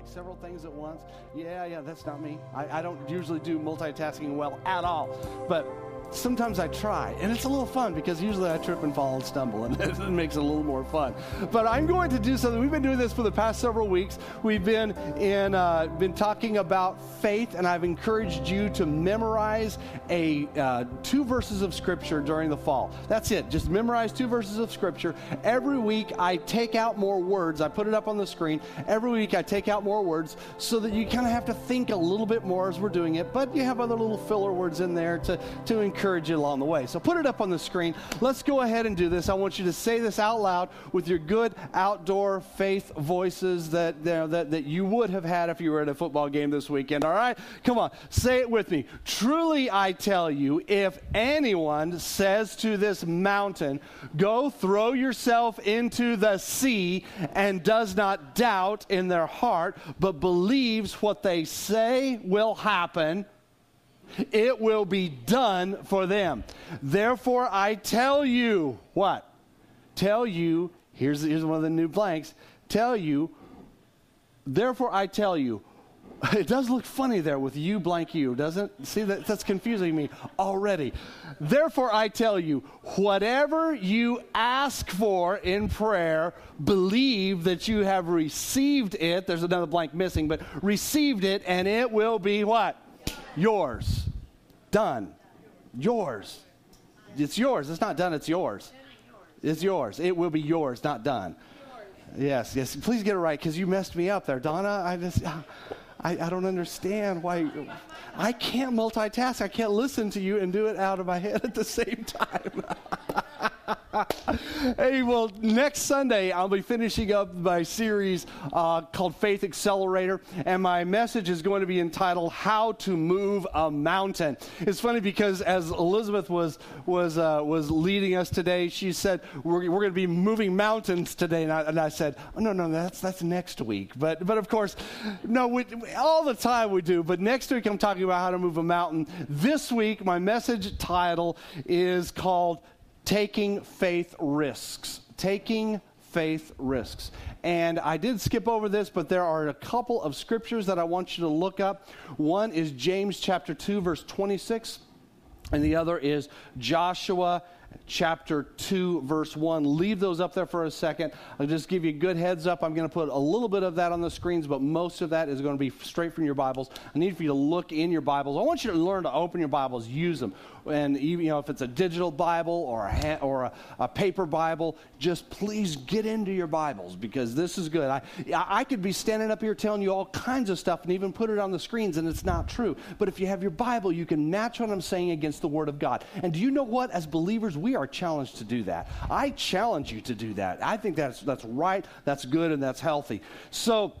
Like several things at once. Yeah, yeah, that's not me. I, I don't usually do multitasking well at all. But sometimes I try, and it's a little fun because usually I trip and fall and stumble, and it makes it a little more fun. But I'm going to do something. We've been doing this for the past several weeks. We've been in uh, been talking about faith, and I've encouraged you to memorize a uh, two verses of Scripture during the fall. That's it. Just memorize two verses of Scripture every week. I take out more words. I put it up on the screen every week. I take out more words so that you kind of have to think a little bit more as we're doing it, but you have other little filler words in there to to encourage encourage you along the way. So put it up on the screen. Let's go ahead and do this. I want you to say this out loud with your good outdoor faith voices that, you know, that, that you would have had if you were at a football game this weekend. All right? Come on, say it with me. Truly, I tell you, if anyone says to this mountain, Go throw yourself into the sea, and does not doubt in their heart, but believes what they say will happen, it will be done for them. Therefore, I tell you, what? Tell you, here's, here's one of the new blanks. Tell you, therefore, I tell you, it does look funny there with you blank you, doesn't? See, that, that's confusing me already. Therefore, I tell you, whatever you ask for in prayer, believe that you have received it. There's another blank missing, but received it, and it will be what? Yours. Done. Yours. It's yours. It's not done, it's yours. It's yours. It will be yours, not done. Yes, yes. Please get it right because you messed me up there. Donna, I just. Uh, I, I, don't understand why I can't multitask. I can't listen to you and do it out of my head at the same time. hey, well, next Sunday I'll be finishing up my series uh, called Faith Accelerator, and my message is going to be entitled "How to Move a Mountain." It's funny because as Elizabeth was was uh, was leading us today, she said we're, we're going to be moving mountains today, and I, and I, said, oh, "No, no, that's that's next week." But but of course, no, we, all the time we do. But next week I'm talking about how to move a mountain. This week my message title is called taking faith risks. Taking faith risks. And I did skip over this, but there are a couple of scriptures that I want you to look up. One is James chapter 2, verse 26, and the other is Joshua chapter 2, verse 1. Leave those up there for a second. I'll just give you a good heads up. I'm going to put a little bit of that on the screens, but most of that is going to be straight from your Bibles. I need for you to look in your Bibles. I want you to learn to open your Bibles, use them. And even, you know, if it's a digital Bible or a, ha- or a, a, paper Bible, just please get into your Bibles because this is good. I, I could be standing up here telling you all kinds of stuff and even put it on the screens, and it's not true. But if you have your Bible, you can match what I'm saying against the Word of God. And do you know what? As believers, we are challenged to do that. I challenge you to do that. I think that's, that's right, that's good, and that's healthy. So,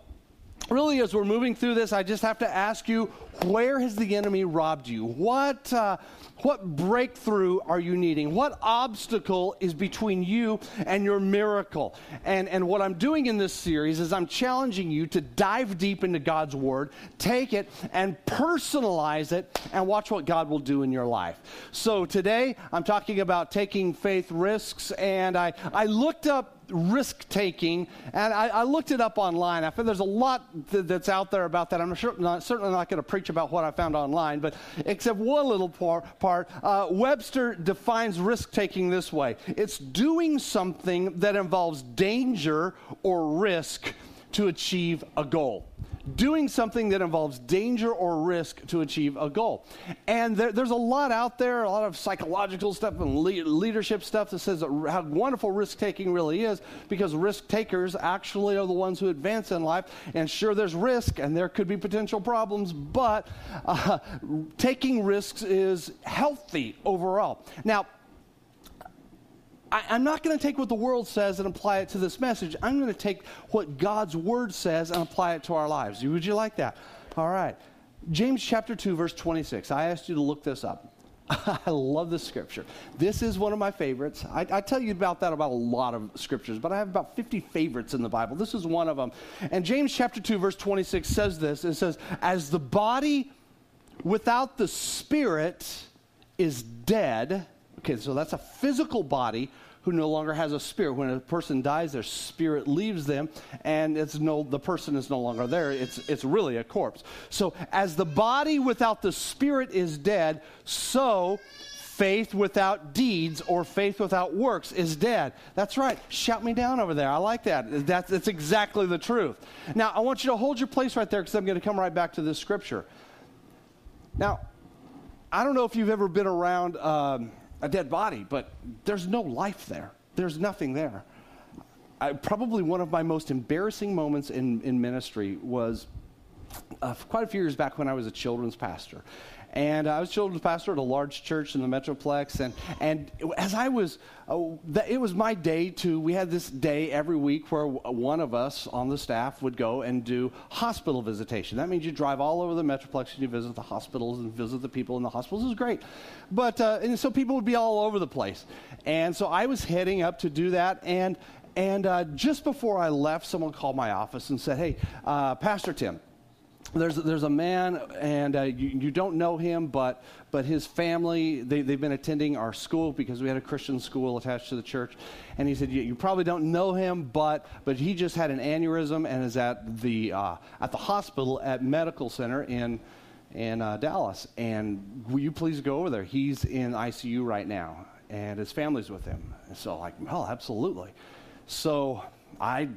really, as we're moving through this, I just have to ask you where has the enemy robbed you? What, uh, what breakthrough are you needing? What obstacle is between you and your miracle? And, and what I'm doing in this series is I'm challenging you to dive deep into God's Word, take it and personalize it, and watch what God will do in your life. So today I'm talking about taking faith risks, and I, I looked up risk taking, and I, I, looked it up online. I found there's a lot th- that's out there about that. I'm sure, not, certainly not going to preach about what I found online, but except one little par- part. Uh, Webster defines risk taking this way it's doing something that involves danger or risk to achieve a goal doing something that involves danger or risk to achieve a goal. And there, there's a lot out there, a lot of psychological stuff and le- leadership stuff that says that how wonderful risk taking really is because risk takers actually are the ones who advance in life. And sure, there's risk and there could be potential problems, but uh, taking risks is healthy overall. Now, I, am not going to take what the world says and apply it to this message. I'm going to take what God's word says and apply it to our lives. Would you like that? All right. James chapter 2, verse 26. I asked you to look this up. I love this scripture. This is one of my favorites. I, I, tell you about that about a lot of scriptures, but I have about 50 favorites in the Bible. This is one of them. And James chapter 2, verse 26 says this it says, As the body without the spirit is dead, okay, so that's a physical body who no longer has a spirit. When a person dies, their spirit leaves them, and it's no, the person is no longer there. It's, it's really a corpse. So, as the body without the spirit is dead, so faith without deeds or faith without works is dead. That's right. Shout me down over there. I like that. That's, that's exactly the truth. Now, I want you to hold your place right there because I'm going to come right back to this scripture. Now, I don't know if you've ever been around. Um, a dead body, but there's no life there. There's nothing there. I, probably one of my most embarrassing moments in, in ministry was uh, quite a few years back when I was a children's pastor. And I was children's pastor at a large church in the Metroplex. And, and as I was, uh, it was my day to, we had this day every week where one of us on the staff would go and do hospital visitation. That means you drive all over the Metroplex and you visit the hospitals and visit the people in the hospitals. It was great. But, uh, and so people would be all over the place. And so I was heading up to do that. And, and uh, just before I left, someone called my office and said, Hey, uh, Pastor Tim, there's, there's a man, and uh, you, you, don't know him, but, but his family, they, they've been attending our school because we had a Christian school attached to the church. And he said, You, you probably don't know him, but, but he just had an aneurysm and is at the, uh, at the hospital at Medical Center in, in uh, Dallas. And will you please go over there? He's in ICU right now, and his family's with him. And so, like, well, absolutely. So I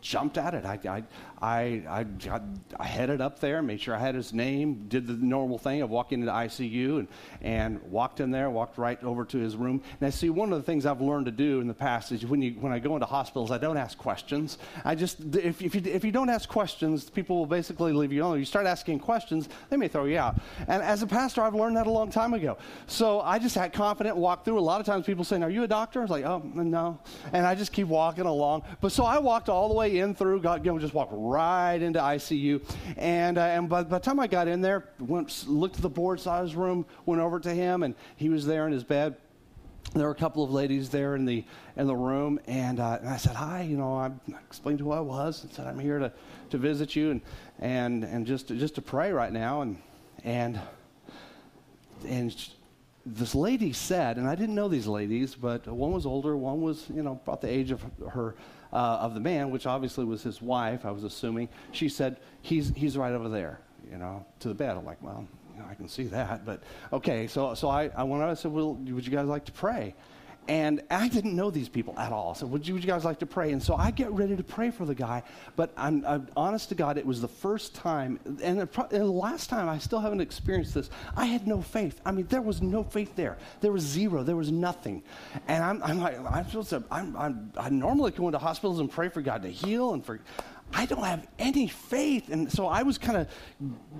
jumped at it. I, I, I, I, I, headed up there, made sure I had his name, did the normal thing of walking into ICU, and, and walked in there, walked right over to his room. And I see one of the things I've learned to do in the past is when, you, when I go into hospitals, I don't ask questions. I just, if, if, you, if you don't ask questions, people will basically leave you alone. You start asking questions, they may throw you out. And as a pastor, I've learned that a long time ago. So I just had confident walk through. A lot of times people saying, Are you a doctor? I was like, Oh, no. And I just keep walking along. But so I walked all the way in through, got, you know, just walked into ICU. And, uh, and by, by, the time I got in there, went, looked at the board, saw his room, went over to him, and he was there in his bed. There were a couple of ladies there in the in the room, and, uh, and I said, "Hi, you know." I explained who I was and said, "I'm here to, to visit you and and and just to, just to pray right now." And and and this lady said, and I didn't know these ladies, but one was older, one was, you know, about the age of her, uh, of the man, which obviously was his wife, I was assuming. She said, he's, he's right over there, you know, to the bed. I'm like, well, you know, I can see that, but okay. So, so I, I went out, I said, well, would you guys like to pray? And I didn't know these people at all. So, would you, would you, guys like to pray? And so I get ready to pray for the guy. But I'm, I'm honest to God, it was the first time, and, and the last time I still haven't experienced this. I had no faith. I mean, there was no faith there. There was zero. There was nothing. And I'm, I'm like, I'm supposed to, I'm, I'm, I normally go into hospitals and pray for God to heal and for I don't have any faith. And so I was kind of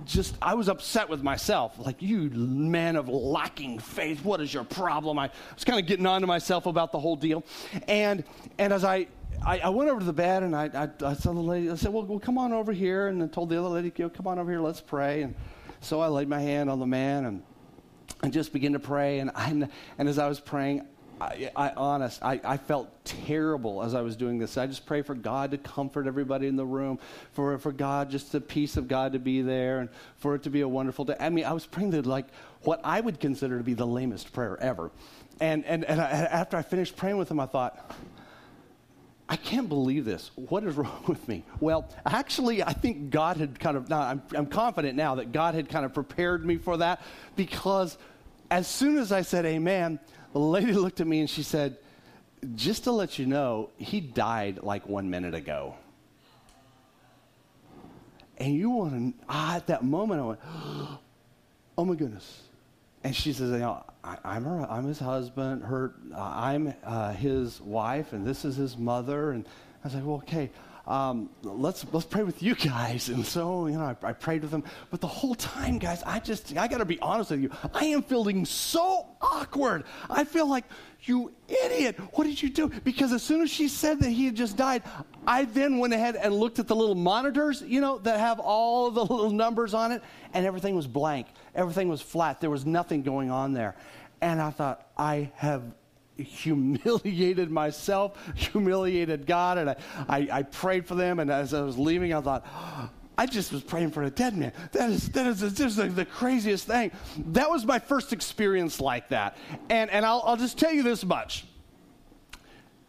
just, I was upset with myself. Like, you man of lacking faith, what is your problem? I was kind of getting on to myself about the whole deal. And, and as I, I, I went over to the bed and I, I, I the lady, I said, well, well, come on over here. And I told the other lady, come on over here, let's pray. And so I laid my hand on the man and, and just began to pray. And, I, and as I was praying, I, I honest, I, I felt terrible as I was doing this. I just pray for God to comfort everybody in the room, for, for God, just the peace of God to be there, and for it to be a wonderful day. I mean, I was praying the, like what I would consider to be the lamest prayer ever. And, and, and I, after I finished praying with him, I thought, I can't believe this. What is wrong with me? Well, actually, I think God had kind of, now I'm, I'm confident now that God had kind of prepared me for that because as soon as I said amen, the lady looked at me and she said, Just to let you know, he died like one minute ago. And you want to, ah, at that moment, I went, Oh my goodness. And she says, you know, I, am her, I'm his husband, her, uh, I'm uh, his wife, and this is his mother. And I was like, well, okay. Um, let's let's pray with you guys. And so you know, I, I prayed with them. But the whole time, guys, I just I got to be honest with you. I am feeling so awkward. I feel like you idiot. What did you do? Because as soon as she said that he had just died, I then went ahead and looked at the little monitors, you know, that have all the little numbers on it, and everything was blank. Everything was flat. There was nothing going on there. And I thought, I have humiliated myself, humiliated God, and I, I, I, prayed for them. And as I was leaving, I thought, I just was praying for a dead man. That is, that is just the, the craziest thing. That was my first experience like that. And, and I'll, I'll just tell you this much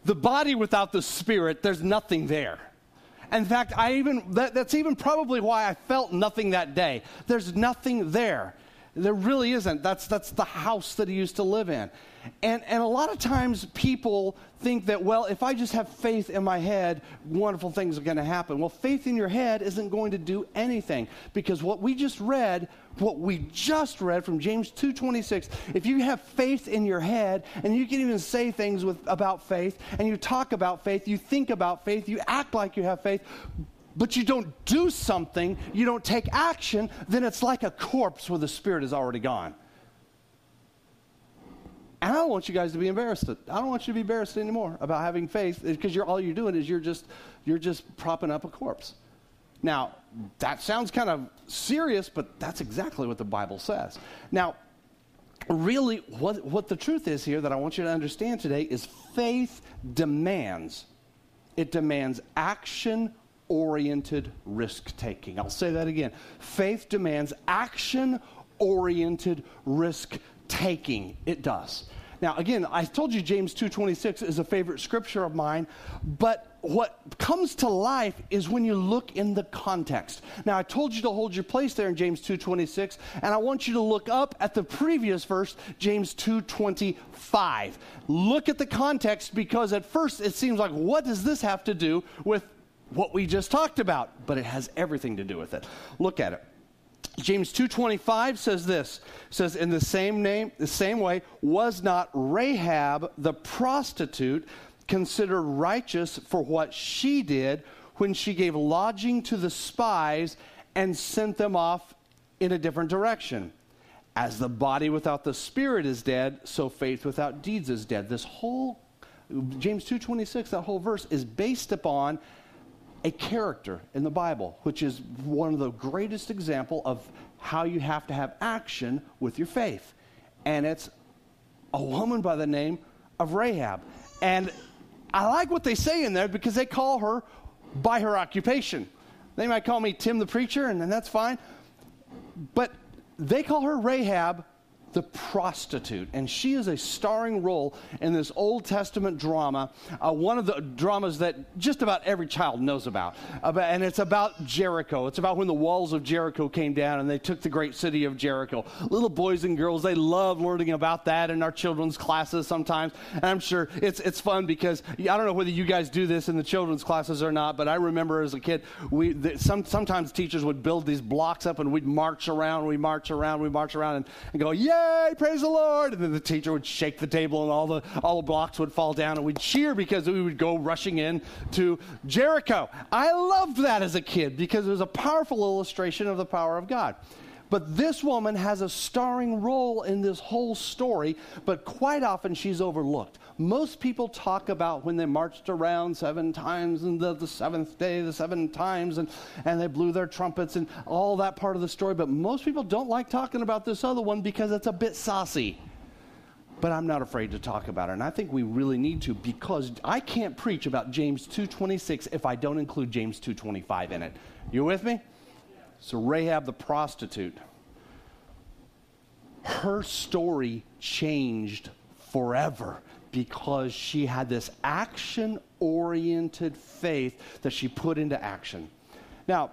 the body without the spirit, there's nothing there. In fact, I even that, that's even probably why I felt nothing that day. There's nothing there. There really isn't. That's that's the house that he used to live in. And, and a lot of times people think that, well, if I just have faith in my head, wonderful things are going to happen. Well, faith in your head isn't going to do anything because what we just read, what we just read from James 2:26, if you have faith in your head and you can even say things with, about faith and you talk about faith, you think about faith, you act like you have faith, but you don't do something, you don't take action, then it's like a corpse where the spirit is already gone. And I don't want you guys to be embarrassed. I don't want you to be embarrassed anymore about having faith eh, because you're all you're doing is you're just you're just propping up a corpse. Now, that sounds kind of serious, but that's exactly what the Bible says. Now, really what what the truth is here that I want you to understand today is faith demands it demands action oriented risk taking. I'll say that again. Faith demands action oriented risk taking. It does. Now, again, I told you James 2:26 is a favorite scripture of mine, but what comes to life is when you look in the context. Now, I told you to hold your place there in James 2:26, and I want you to look up at the previous verse, James 2:25. Look at the context because at first it seems like what does this have to do with what we just talked about? But it has everything to do with it. Look at it. James 2:25 says this says in the same name the same way was not Rahab the prostitute considered righteous for what she did when she gave lodging to the spies and sent them off in a different direction as the body without the spirit is dead so faith without deeds is dead this whole James 2:26 that whole verse is based upon a character in the Bible, which is one of the greatest example of how you have to have action with your faith. And it's a woman by the name of Rahab. And I like what they say in there because they call her by her occupation. They might call me Tim the preacher, and, and that's fine. But they call her Rahab the prostitute. And she is a starring role in this Old Testament drama, uh, one of the dramas that just about every child knows about. about. And it's about Jericho. It's about when the walls of Jericho came down and they took the great city of Jericho. Little boys and girls, they love learning about that in our children's classes sometimes. And I'm sure it's, it's fun because I don't know whether you guys do this in the children's classes or not, but I remember as a kid, we, the, some, sometimes teachers would build these blocks up and we'd march around, we march around, we march around and, and go, yeah yay, praise the Lord. And then the teacher would shake the table and all the, all the blocks would fall down and we'd cheer because we would go rushing in to Jericho. I loved that as a kid because it was a powerful illustration of the power of God. But this woman has a starring role in this whole story, but quite often she's overlooked. Most people talk about when they marched around seven times and the, the seventh day, the seven times, and, and they blew their trumpets and all that part of the story, but most people don't like talking about this other one because it's a bit saucy but I'm not afraid to talk about it. And I think we really need to because I can't preach about James 2:26 if I don't include James 2:25 in it. You with me? So, Rahab the prostitute, her story changed forever because she had this action oriented faith that she put into action. Now,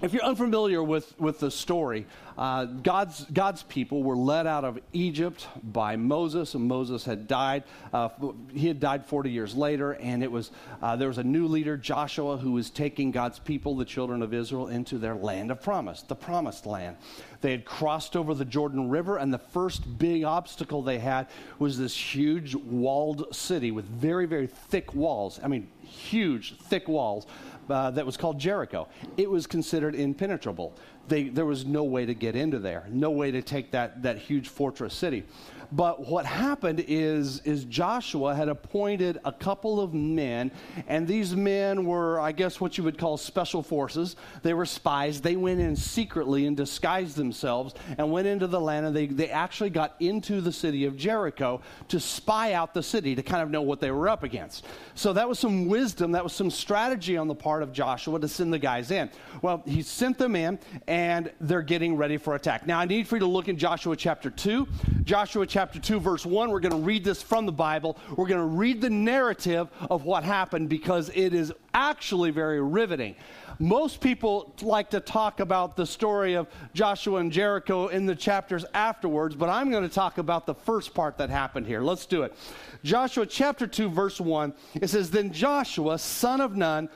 if you're unfamiliar with, with the story, uh, God's, God's people were led out of Egypt by Moses, and Moses had died. Uh, he had died 40 years later, and it was, uh, there was a new leader, Joshua, who was taking God's people, the children of Israel, into their land of promise, the promised land. They had crossed over the Jordan River, and the first big obstacle they had was this huge walled city with very, very thick walls. I mean, huge, thick walls uh, that was called Jericho. It was considered impenetrable. They, there was no way to get into there, no way to take that, that huge fortress city. But what happened is, is Joshua had appointed a couple of men, and these men were, I guess, what you would call special forces. They were spies. They went in secretly and disguised themselves and went into the land, and they, they actually got into the city of Jericho to spy out the city to kind of know what they were up against. So that was some wisdom, that was some strategy on the part of Joshua to send the guys in. Well, he sent them in, and they're getting ready for attack. Now, I need for you to look in Joshua chapter 2. Joshua chapter chapter 2, verse 1. We're going to read this from the Bible. We're going to read the narrative of what happened because it is actually very riveting. Most people like to talk about the story of Joshua and Jericho in the chapters afterwards, but I'm going to talk about the first part that happened here. Let's do it. Joshua chapter 2, verse 1. It says, Then Joshua, son of Nun,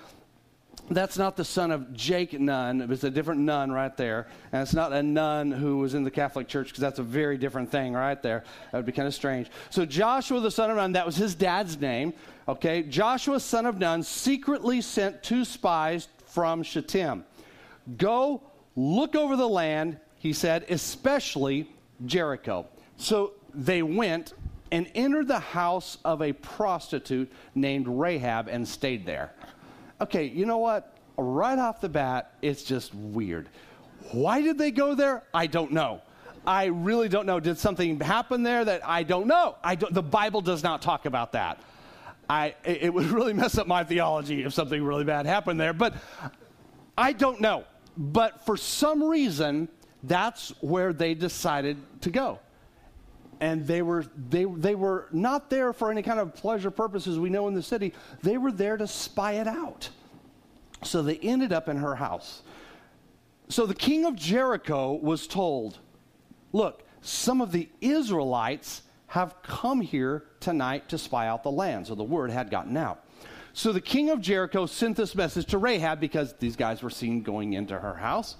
that's not the son of Jake Nun. was a different nun right there. And it's not a nun who was in the Catholic Church because that's a very different thing right there. That would be kind of strange. So Joshua, the son of Nun, that was his dad's name. Okay. Joshua, son of Nun, secretly sent two spies from Shittim. Go look over the land, he said, especially Jericho. So they went and entered the house of a prostitute named Rahab and stayed there okay, you know what? Right off the bat, it's just weird. Why did they go there? I don't know. I really don't know. Did something happen there that I don't know? I don't, the Bible does not talk about that. I, it would really mess up my theology if something really bad happened there, but I don't know. But for some reason, that's where they decided to go. And they were, they, they were not there for any kind of pleasure purposes we know in the city. They were there to spy it out. So they ended up in her house. So the king of Jericho was told, Look, some of the Israelites have come here tonight to spy out the land. So the word had gotten out. So the king of Jericho sent this message to Rahab because these guys were seen going into her house.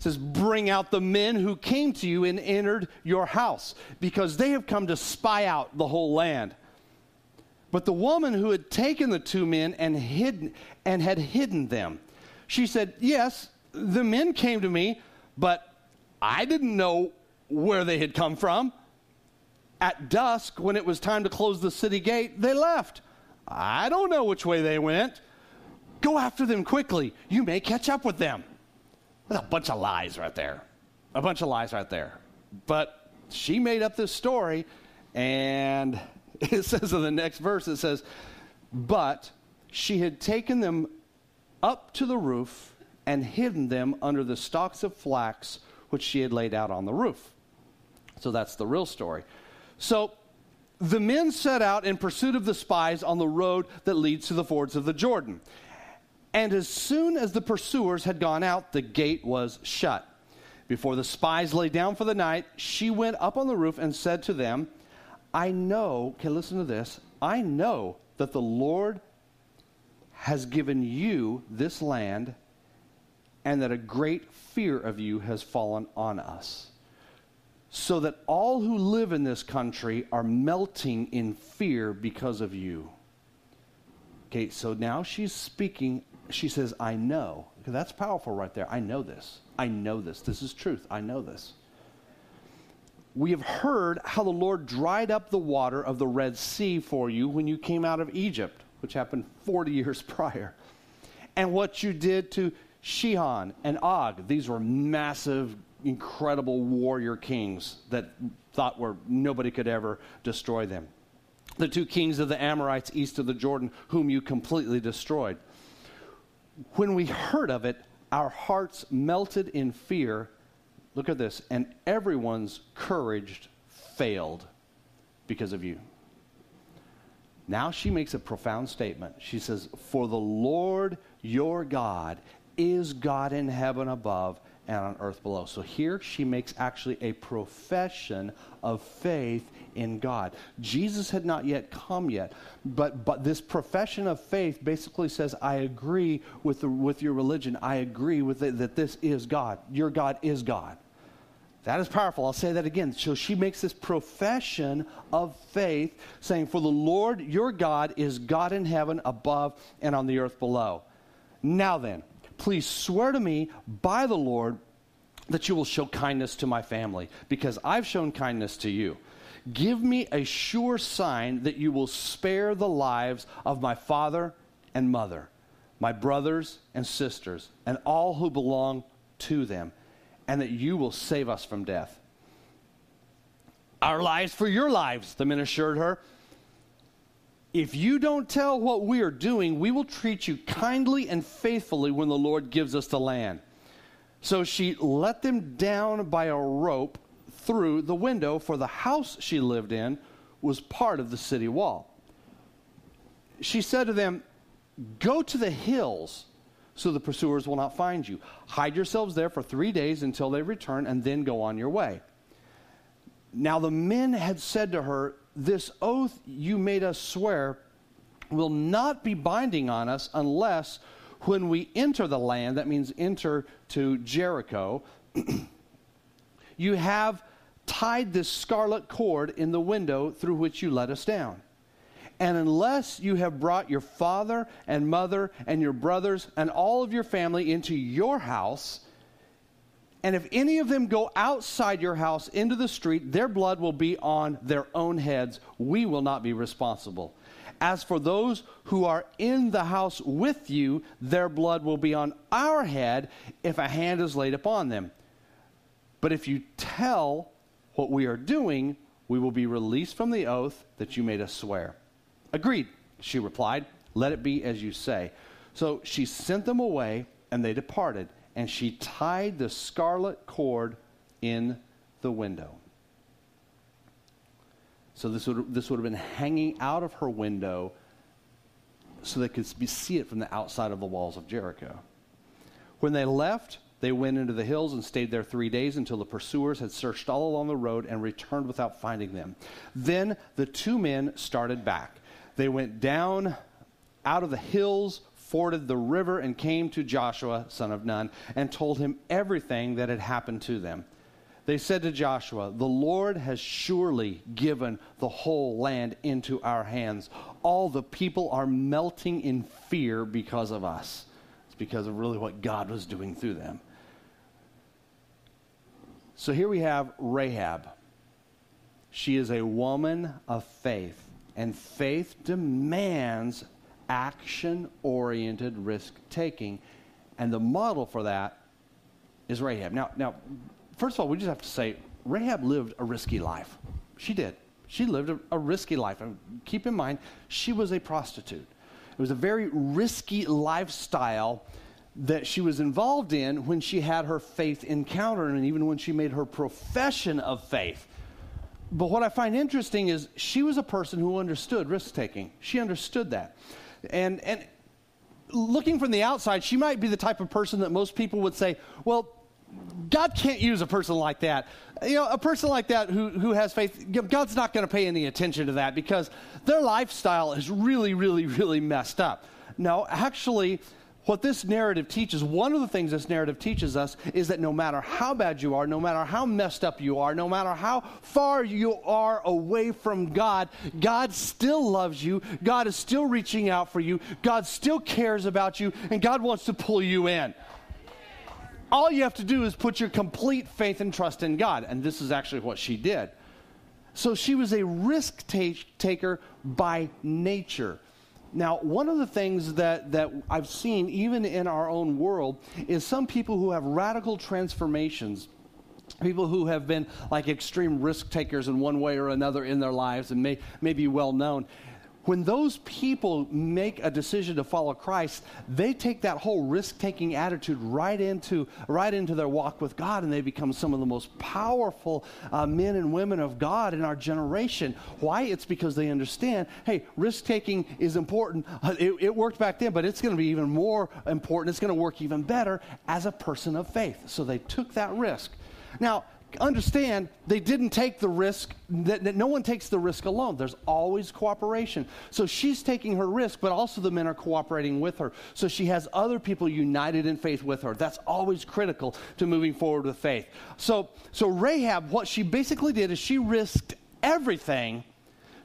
It says, Bring out the men who came to you and entered your house, because they have come to spy out the whole land. But the woman who had taken the two men and hidden and had hidden them, she said, Yes, the men came to me, but I didn't know where they had come from. At dusk, when it was time to close the city gate, they left. I don't know which way they went. Go after them quickly. You may catch up with them. That's a bunch of lies right there. A bunch of lies right there. But she made up this story, and it says in the next verse, it says, But she had taken them up to the roof and hidden them under the stalks of flax which she had laid out on the roof. So that's the real story. So the men set out in pursuit of the spies on the road that leads to the fords of the Jordan. And as soon as the pursuers had gone out, the gate was shut. Before the spies lay down for the night, she went up on the roof and said to them, I know, okay, listen to this. I know that the Lord has given you this land and that a great fear of you has fallen on us. So that all who live in this country are melting in fear because of you. Okay, so now she's speaking. She says, I know. Okay, that's powerful right there. I know this. I know this. This is truth. I know this we have heard how the Lord dried up the water of the Red Sea for you when you came out of Egypt, which happened 40 years prior, and what you did to Sihon and Og. These were massive, incredible warrior kings that thought were nobody could ever destroy them. The two kings of the Amorites east of the Jordan, whom you completely destroyed. When we heard of it, our hearts melted in fear Look at this. And everyone's courage failed because of you. Now she makes a profound statement. She says, For the Lord your God is God in heaven above and on earth below. So here she makes actually a profession of faith in God. Jesus had not yet come yet, but, but this profession of faith basically says, I agree with, the, with your religion. I agree with it, that this is God. Your God is God. That is powerful. I'll say that again. So she makes this profession of faith, saying, For the Lord your God is God in heaven above and on the earth below. Now then, please swear to me by the Lord that you will show kindness to my family, because I've shown kindness to you. Give me a sure sign that you will spare the lives of my father and mother, my brothers and sisters, and all who belong to them, and that you will save us from death. Our lives for your lives, the men assured her. If you don't tell what we are doing, we will treat you kindly and faithfully when the Lord gives us the land. So she let them down by a rope through the window, for the house she lived in was part of the city wall. She said to them, Go to the hills so the pursuers will not find you. Hide yourselves there for three days until they return, and then go on your way. Now the men had said to her, This oath you made us swear will not be binding on us unless when we enter the land, that means enter to Jericho, you have tied this scarlet cord in the window through which you let us down. And unless you have brought your father and mother and your brothers and all of your family into your house, and if any of them go outside your house into the street, their blood will be on their own heads. We will not be responsible. As for those who are in the house with you, their blood will be on our head if a hand is laid upon them. But if you tell what we are doing, we will be released from the oath that you made us swear. Agreed, she replied. Let it be as you say. So she sent them away, and they departed, and she tied the scarlet cord in the window. So this would, this would have been hanging out of her window so they could see it from the outside of the walls of Jericho. When they left, they went into the hills and stayed there three days until the pursuers had searched all along the road and returned without finding them. Then the two men started back. They went down out of the hills, forded the river, and came to Joshua, son of Nun, and told him everything that had happened to them. They said to Joshua, The Lord has surely given the whole land into our hands. All the people are melting in fear because of us. It's because of really what God was doing through them. So here we have Rahab. She is a woman of faith. And faith demands action oriented risk taking. And the model for that is Rahab. Now, now, first of all, we just have to say Rahab lived a risky life. She did. She lived a, a risky life. And keep in mind, she was a prostitute. It was a very risky lifestyle that she was involved in when she had her faith encounter and even when she made her profession of faith. But what I find interesting is she was a person who understood risk taking. She understood that. And, and looking from the outside, she might be the type of person that most people would say, well, God can't use a person like that. You know, a person like that who, who has faith, God's not going to pay any attention to that because their lifestyle is really, really, really messed up. No, actually, what this narrative teaches, one of the things this narrative teaches us is that no matter how bad you are, no matter how messed up you are, no matter how far you are away from God, God still loves you. God is still reaching out for you. God still cares about you, and God wants to pull you in. All you have to do is put your complete faith and trust in God. And this is actually what she did. So she was a risk taker by nature. Now, one of the things that, that I've seen, even in our own world, is some people who have radical transformations. People who have been like extreme risk takers in one way or another in their lives and may, may be well known when those people make a decision to follow Christ, they take that whole risk-taking attitude right into right into their walk with God, and they become some of the most powerful uh, men and women of God in our generation. Why? It's because they understand. Hey, risk-taking is important. Uh, it, it worked back then, but it's going to be even more important. It's going to work even better as a person of faith. So they took that risk. Now, understand they didn't take the risk that, that, no one takes the risk alone. There's always cooperation. So she's taking her risk but also the men are cooperating with her. So she has other people united in faith with her. That's always critical to moving forward with faith. So so rahab what she basically did is she risked everything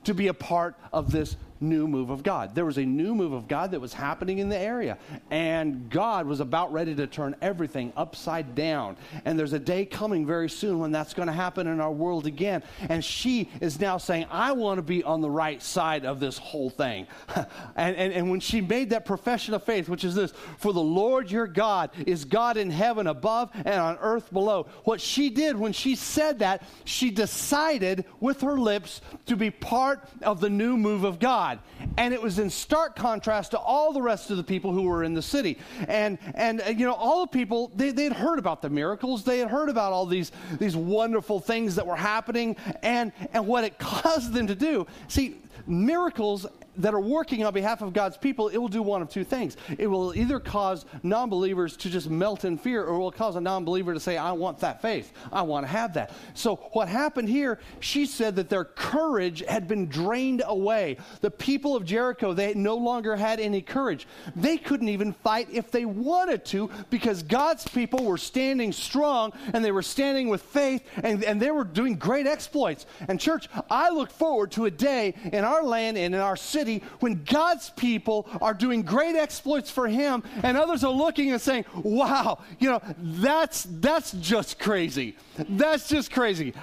to be a part of this new move of God. There was a new move of God that was happening in the area. And God was about ready to turn everything upside down. And there's a day coming very soon when that's going to happen in our world again. And she is now saying, I want to be on the right side of this whole thing. and, and, and when she made that profession of faith, which is this For the Lord your God is God in heaven above and on earth below. What she did when she said that, she decided with her lips to be part of the new move of God. And it was in stark contrast to all the rest of the people who were in the city. And, and uh, you know, all the people, they, they had heard about the miracles. They had heard about all these, these wonderful things that were happening and, and what it caused them to do. See, miracles that are working on behalf of God's people, it will do one of two things. It will either cause non believers to just melt in fear, or it will cause a non believer to say, I want that faith. I want to have that. So, what happened here, she said that their courage had been drained away. The people of Jericho, they no longer had any courage. They couldn't even fight if they wanted to because God's people were standing strong and they were standing with faith and, and they were doing great exploits. And, church, I look forward to a day in our land and in our city city when God's people are doing great exploits for him and others are looking and saying, wow, you know, that's, that's just crazy. That's just crazy.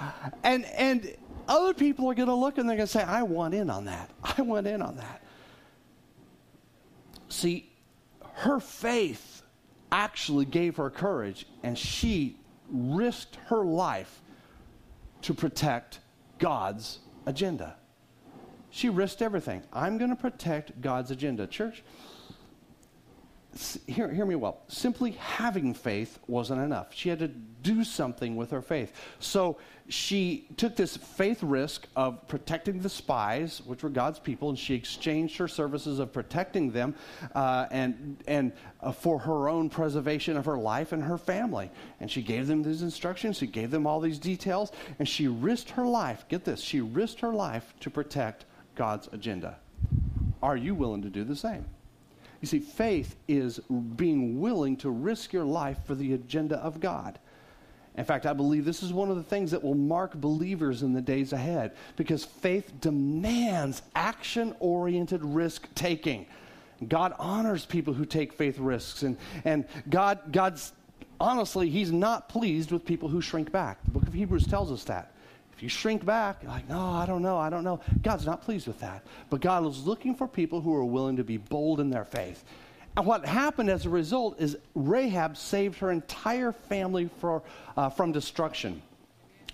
And, and other people are going to look and they're going to say, I want in on that. I want in on that. See, her faith actually gave her courage and she risked her life to protect God's agenda. She risked everything. I'm going to protect God's agenda. Church, hear, hear me well. Simply having faith wasn't enough. She had to do something with her faith. So she took this faith risk of protecting the spies, which were God's people, and she exchanged her services of protecting them uh, and, and uh, for her own preservation of her life and her family. And she gave them these instructions, she gave them all these details, and she risked her life. Get this, she risked her life to protect God's agenda. Are you willing to do the same? You see, faith is being willing to risk your life for the agenda of God. In fact, I believe this is one of the things that will mark believers in the days ahead because faith demands action oriented risk taking. God honors people who take faith risks. And, and God, God's, honestly, He's not pleased with people who shrink back. The book of Hebrews tells us that you shrink back, like, no, I don't know, I don't know. God's not pleased with that. But God is looking for people who are willing to be bold in their faith. And what happened as a result is Rahab saved her entire family for, uh, from destruction.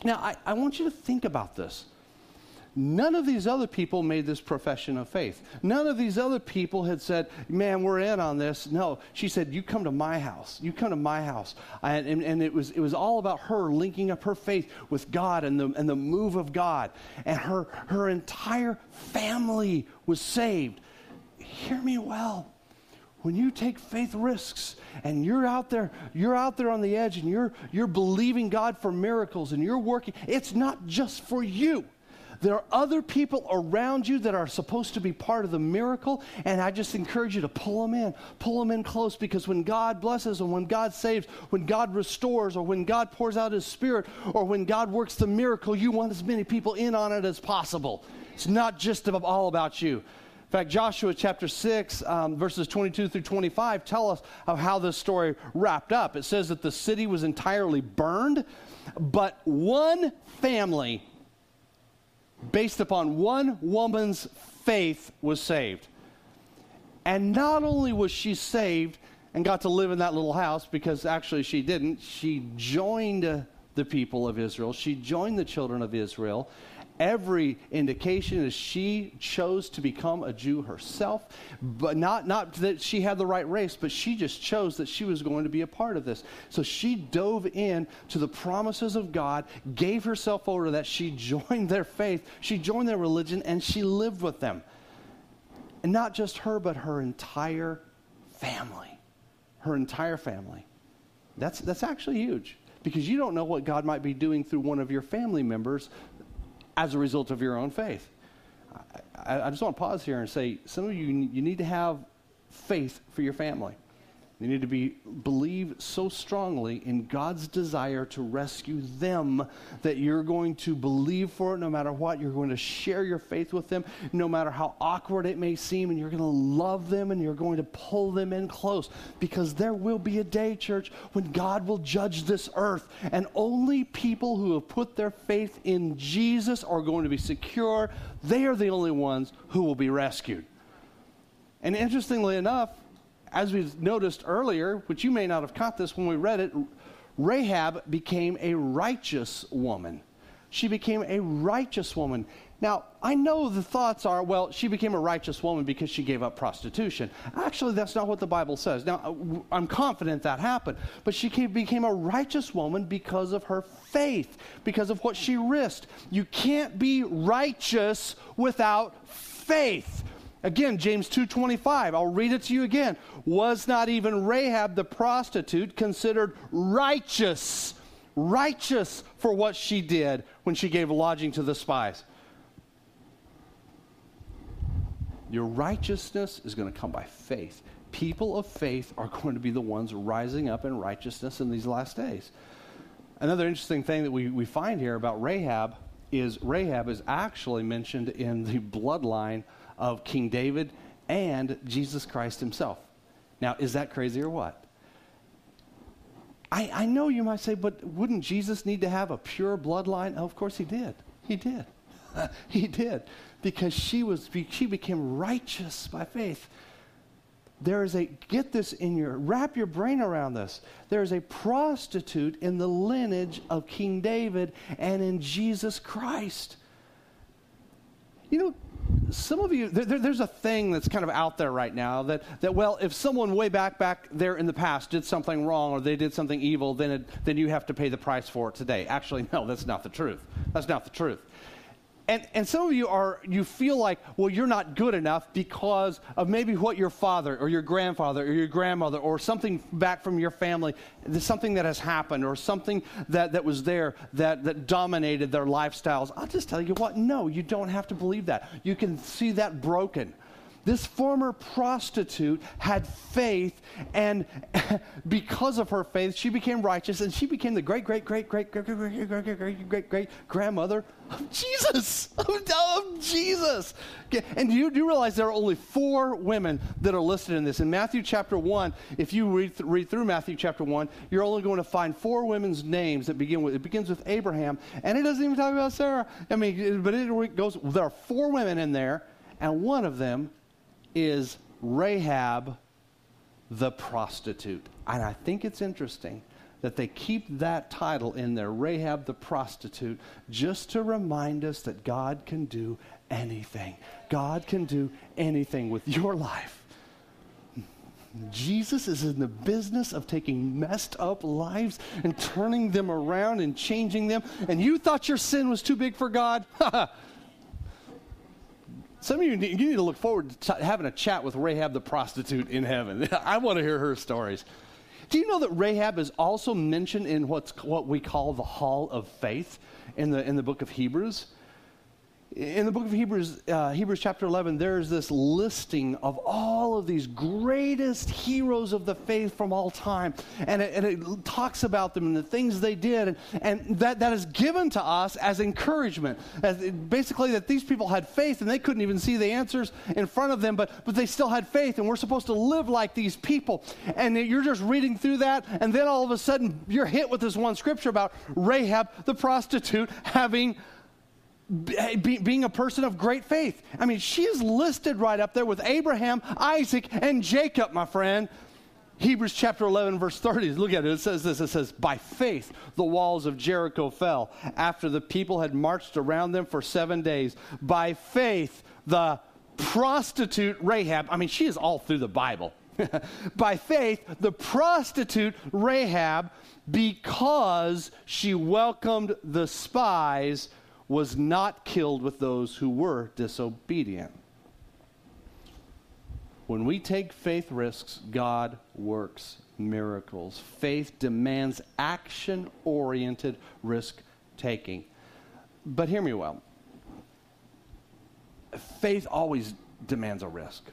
Now, I, I want you to think about this. None of these other people made this profession of faith. None of these other people had said, Man, we're in on this. No, she said, You come to my house. You come to my house. And, and, it, was, it was all about her linking up her faith with God and the, and the move of God. And her, her entire family was saved. Hear me well when you take faith risks and you're out there you're out there on the edge and you're you're believing god for miracles and you're working it's not just for you there are other people around you that are supposed to be part of the miracle, and I just encourage you to pull them in. Pull them in close because when God blesses and when God saves, when God restores, or when God pours out His Spirit, or when God works the miracle, you want as many people in on it as possible. It's not just all about you. In fact, Joshua chapter 6, um, verses 22 through 25 tell us of how this story wrapped up. It says that the city was entirely burned, but one family based upon one woman's faith, was saved. And not only was she saved and got to live in that little house, because actually she didn't, she joined the people of Israel, she joined the children of Israel, every indication is she chose to become a Jew herself, but not, not that she had the right race, but she just chose that she was going to be a part of this. So she dove in to the promises of God, gave herself over to that. She joined their faith, she joined their religion, and she lived with them. And not just her, but her entire family. Her entire family. That's, that's actually huge because you don't know what God might be doing through one of your family members as a result of your own faith. I, I just want to pause here and say some of you, you need to have faith for your family. They need to be believe so strongly in God's desire to rescue them that you're going to believe for it no matter what. You're going to share your faith with them no matter how awkward it may seem, and you're going to love them and you're going to pull them in close because there will be a day, church, when God will judge this earth, and only people who have put their faith in Jesus are going to be secure. They are the only ones who will be rescued. And interestingly enough, as we've noticed earlier, which you may not have caught this when we read it, Rahab became a righteous woman. She became a righteous woman. Now, I know the thoughts are, well, she became a righteous woman because she gave up prostitution. Actually, that's not what the Bible says. Now, I'm confident that happened, but she became a righteous woman because of her faith, because of what she risked. You can't be righteous without faith. Again, James 2:25. I'll read it to you again. Was not even Rahab the prostitute considered righteous, righteous for what she did when she gave lodging to the spies? Your righteousness is going to come by faith. People of faith are going to be the ones rising up in righteousness in these last days. Another interesting thing that we, we find here about Rahab is Rahab is actually mentioned in the bloodline of King David and Jesus Christ himself. Now, is that crazy or what? I, I know you might say, but wouldn't Jesus need to have a pure bloodline? Oh, of course he did. He did. he did. Because she was she became righteous by faith. There is a get this in your wrap your brain around this. There is a prostitute in the lineage of King David and in Jesus Christ. You know, some of you, there, there's a thing that's kind of out there right now that, that, well, if someone way back, back there in the past did something wrong or they did something evil, then, it, then you have to pay the price for it today. Actually, no, that's not the truth. That's not the truth. And, and some of you are, you feel like, well, you're not good enough because of maybe what your father or your grandfather or your grandmother or something back from your family, something that has happened or something that, that was there that, that dominated their lifestyles. I'll just tell you what, no, you don't have to believe that. You can see that broken. This former prostitute had faith, and because of her faith, she became righteous, and she became the great, great, great, great, great, great, great, great, great, great, great grandmother of Jesus, of Jesus. And you do realize there are only four women that are listed in this. In Matthew chapter 1, if you read, read through Matthew chapter 1, you're only going to find four women's names that begin with, it begins with Abraham, and it doesn't even talk about Sarah. I mean, but it goes, there are four women in there, and one of them is Rahab the prostitute. And I think it's interesting that they keep that title in there, Rahab the prostitute, just to remind us that God can do anything. God can do anything with your life. Jesus is in the business of taking messed up lives and turning them around and changing them. And you thought your sin was too big for God? Some of you need, you need to look forward to t- having a chat with Rahab the prostitute in heaven. I want to hear her stories. Do you know that Rahab is also mentioned in what's what we call the Hall of Faith in the in the book of Hebrews? In the book of Hebrews, uh, Hebrews chapter 11, there's this listing of all of these greatest heroes of the faith from all time. And it, and it talks about them and the things they did. And, and that, that is given to us as encouragement. As it, basically, that these people had faith and they couldn't even see the answers in front of them, but, but they still had faith. And we're supposed to live like these people. And you're just reading through that, and then all of a sudden, you're hit with this one scripture about Rahab the prostitute having be, being a person of great faith. I mean, she is listed right up there with Abraham, Isaac, and Jacob, my friend. Hebrews chapter 11, verse 30. Look at it. It says this It says, By faith, the walls of Jericho fell after the people had marched around them for seven days. By faith, the prostitute Rahab, I mean, she is all through the Bible. By faith, the prostitute Rahab, because she welcomed the spies, was not killed with those who were disobedient. When we take faith risks, God works miracles. Faith demands action oriented risk taking. But hear me well faith always demands a risk.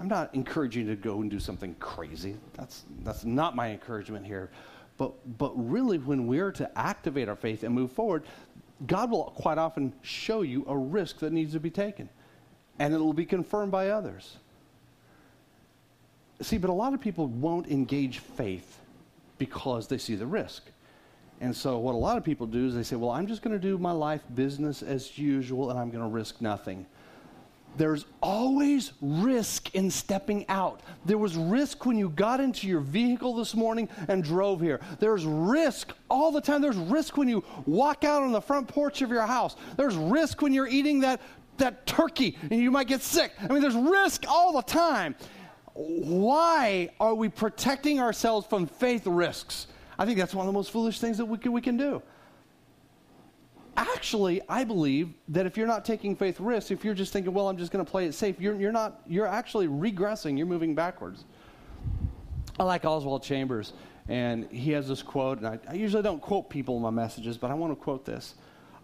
I'm not encouraging you to go and do something crazy. That's, that's not my encouragement here. But, but really, when we're to activate our faith and move forward, God will quite often show you a risk that needs to be taken, and it will be confirmed by others. See, but a lot of people won't engage faith because they see the risk. And so, what a lot of people do is they say, Well, I'm just going to do my life business as usual, and I'm going to risk nothing there's always risk in stepping out. There was risk when you got into your vehicle this morning and drove here. There's risk all the time. There's risk when you walk out on the front porch of your house. There's risk when you're eating that, that turkey and you might get sick. I mean, there's risk all the time. Why are we protecting ourselves from faith risks? I think that's one of the most foolish things that we can, we can do actually, I believe that if you're not taking faith risks, if you're just thinking, well, I'm just going to play it safe, you're, you're not, you're actually regressing, you're moving backwards. I like Oswald Chambers, and he has this quote, and I, I usually don't quote people in my messages, but I want to quote this.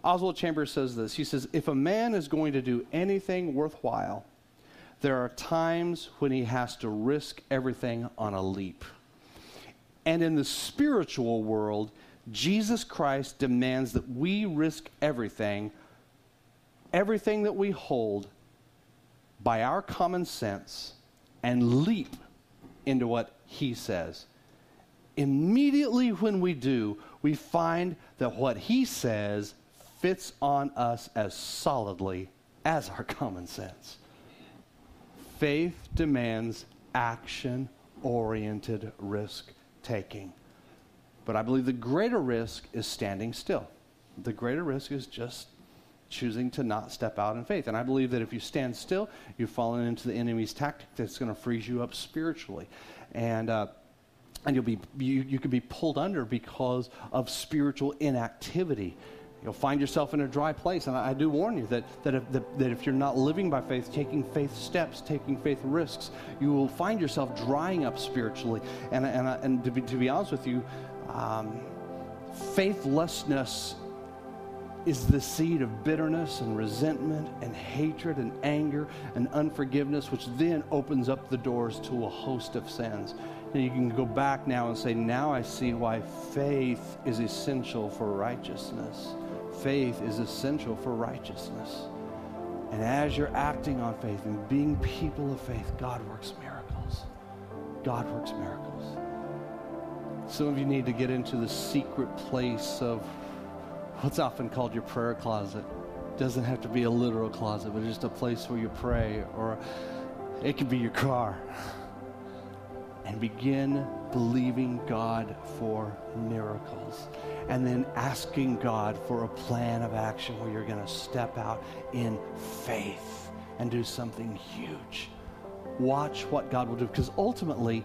Oswald Chambers says this He says, If a man is going to do anything worthwhile, there are times when he has to risk everything on a leap. And in the spiritual world, Jesus Christ demands that we risk everything, everything that we hold, by our common sense and leap into what he says. Immediately when we do, we find that what he says fits on us as solidly as our common sense. Faith demands action oriented risk taking. But I believe the greater risk is standing still. The greater risk is just choosing to not step out in faith. And I believe that if you stand still, you've fallen into the enemy's tactic that's going to freeze you up spiritually. And, uh, and you'll be, you, you could be pulled under because of spiritual inactivity. You'll find yourself in a dry place. And I, I do warn you that, that, if, that, that if you're not living by faith, taking faith steps, taking faith risks, you will find yourself drying up spiritually. And, and, and to, be, to be honest with you, um, faithlessness is the seed of bitterness and resentment and hatred and anger and unforgiveness, which then opens up the doors to a host of sins. And you can go back now and say, Now I see why faith is essential for righteousness. Faith is essential for righteousness. And as you're acting on faith and being people of faith, God works miracles. God works miracles. Some of you need to get into the secret place of what's often called your prayer closet. It doesn't have to be a literal closet, but just a place where you pray, or it could be your car. And begin believing God for miracles. And then asking God for a plan of action where you're going to step out in faith and do something huge. Watch what God will do, because ultimately,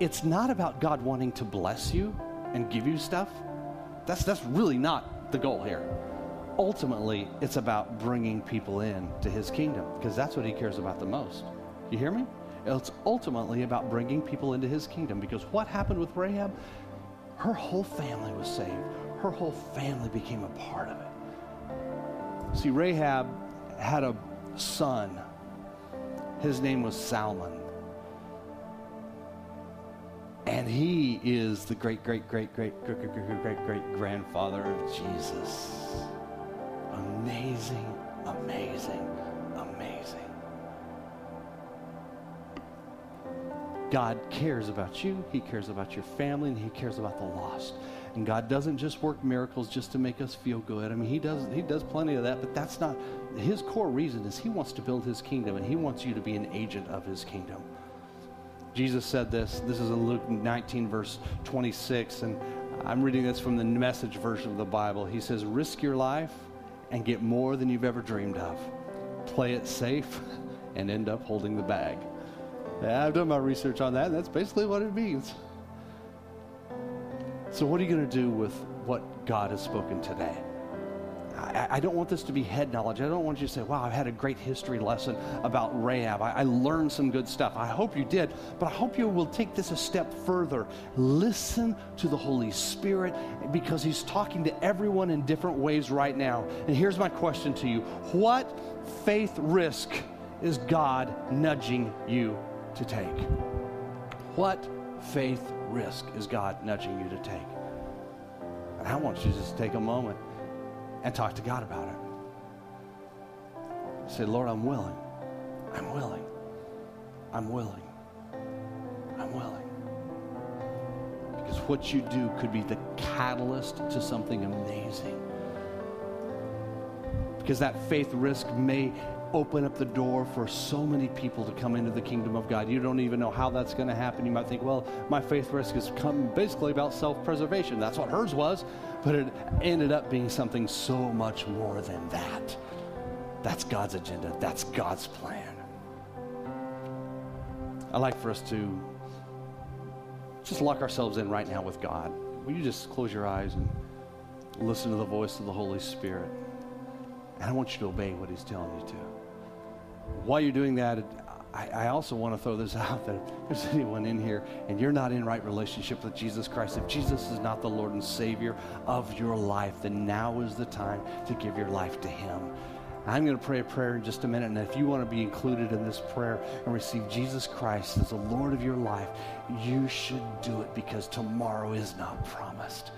it's not about God wanting to bless you and give you stuff. That's, that's really not the goal here. Ultimately, it's about bringing people in to his kingdom because that's what he cares about the most. You hear me? It's ultimately about bringing people into his kingdom because what happened with Rahab? Her whole family was saved, her whole family became a part of it. See, Rahab had a son. His name was Salmon. And he is the great, great, great, great, great, great, great, great, great grandfather of Jesus. Amazing, amazing, amazing. God cares about you, He cares about your family, and He cares about the lost. And God doesn't just work miracles just to make us feel good. I mean, He does He does plenty of that, but that's not His core reason is He wants to build His kingdom and He wants you to be an agent of His kingdom. Jesus said this. This is in Luke 19, verse 26, and I'm reading this from the message version of the Bible. He says, Risk your life and get more than you've ever dreamed of. Play it safe and end up holding the bag. Yeah, I've done my research on that, and that's basically what it means. So, what are you going to do with what God has spoken today? I, don't want this to be head knowledge. I don't want you to say, wow, I've had a great history lesson about Rahab. I, I learned some good stuff. I hope you did, but I hope you will take this a step further. Listen to the Holy Spirit because He's talking to everyone in different ways right now. And here's my question to you What faith risk is God nudging you to take? What faith risk is God nudging you to take? And I want you to just take a moment and talk to God about it. Say, Lord, I'm willing. I'm willing. I'm willing. I'm willing. Because what you do could be the catalyst to something amazing. Because that faith risk may open up the door for so many people to come into the kingdom of God. You don't even know how that's going to happen. You might think, well, my faith risk has come basically about self preservation. That's what hers was. But it ended up being something so much more than that. That's God's agenda, that's God's plan. I'd like for us to just lock ourselves in right now with God. Will you just close your eyes and listen to the voice of the Holy Spirit? And I want you to obey what He's telling you to. While you're doing that, I, I also want to throw this out that if there's anyone in here and you're not in right relationship with Jesus Christ, if Jesus is not the Lord and Savior of your life, then now is the time to give your life to Him. I'm going to pray a prayer in just a minute, and if you want to be included in this prayer and receive Jesus Christ as the Lord of your life, you should do it because tomorrow is not promised.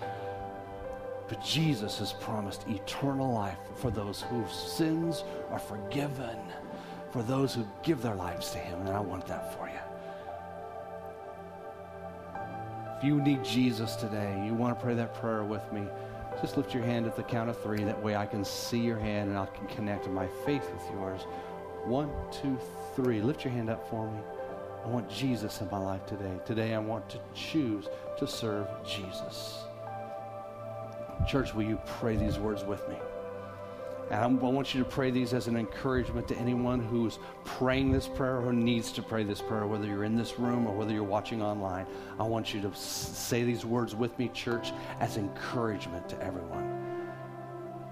But Jesus has promised eternal life for those whose sins are forgiven, for those who give their lives to Him, and I want that for you. If you need Jesus today, you want to pray that prayer with me just lift your hand at the count of three. That way I can see your hand and I can connect my faith with yours. One, two, three. Lift your hand up for me. I want Jesus in my life today. Today I want to choose to serve Jesus. Church, will you pray these words with me? And I want you to pray these as an encouragement to anyone who's praying this prayer or needs to pray this prayer, whether you're in this room or whether you're watching online. I want you to say these words with me, church, as encouragement to everyone.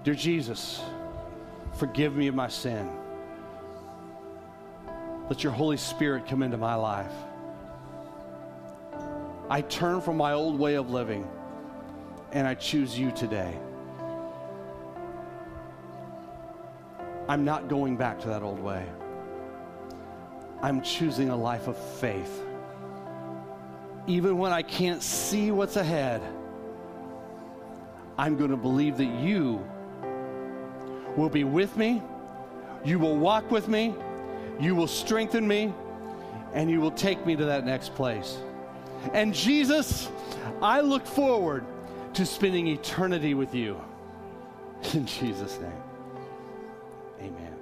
Dear Jesus, forgive me of my sin. Let your Holy Spirit come into my life. I turn from my old way of living and I choose you today. I'm not going back to that old way. I'm choosing a life of faith. Even when I can't see what's ahead, I'm going to believe that you will be with me, you will walk with me, you will strengthen me, and you will take me to that next place. And Jesus, I look forward to spending eternity with you. In Jesus' name. Amen.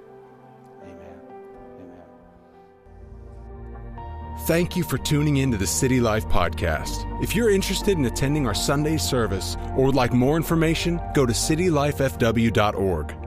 Amen. Amen. Thank you for tuning in to the City Life Podcast. If you're interested in attending our Sunday service or would like more information, go to citylifefw.org.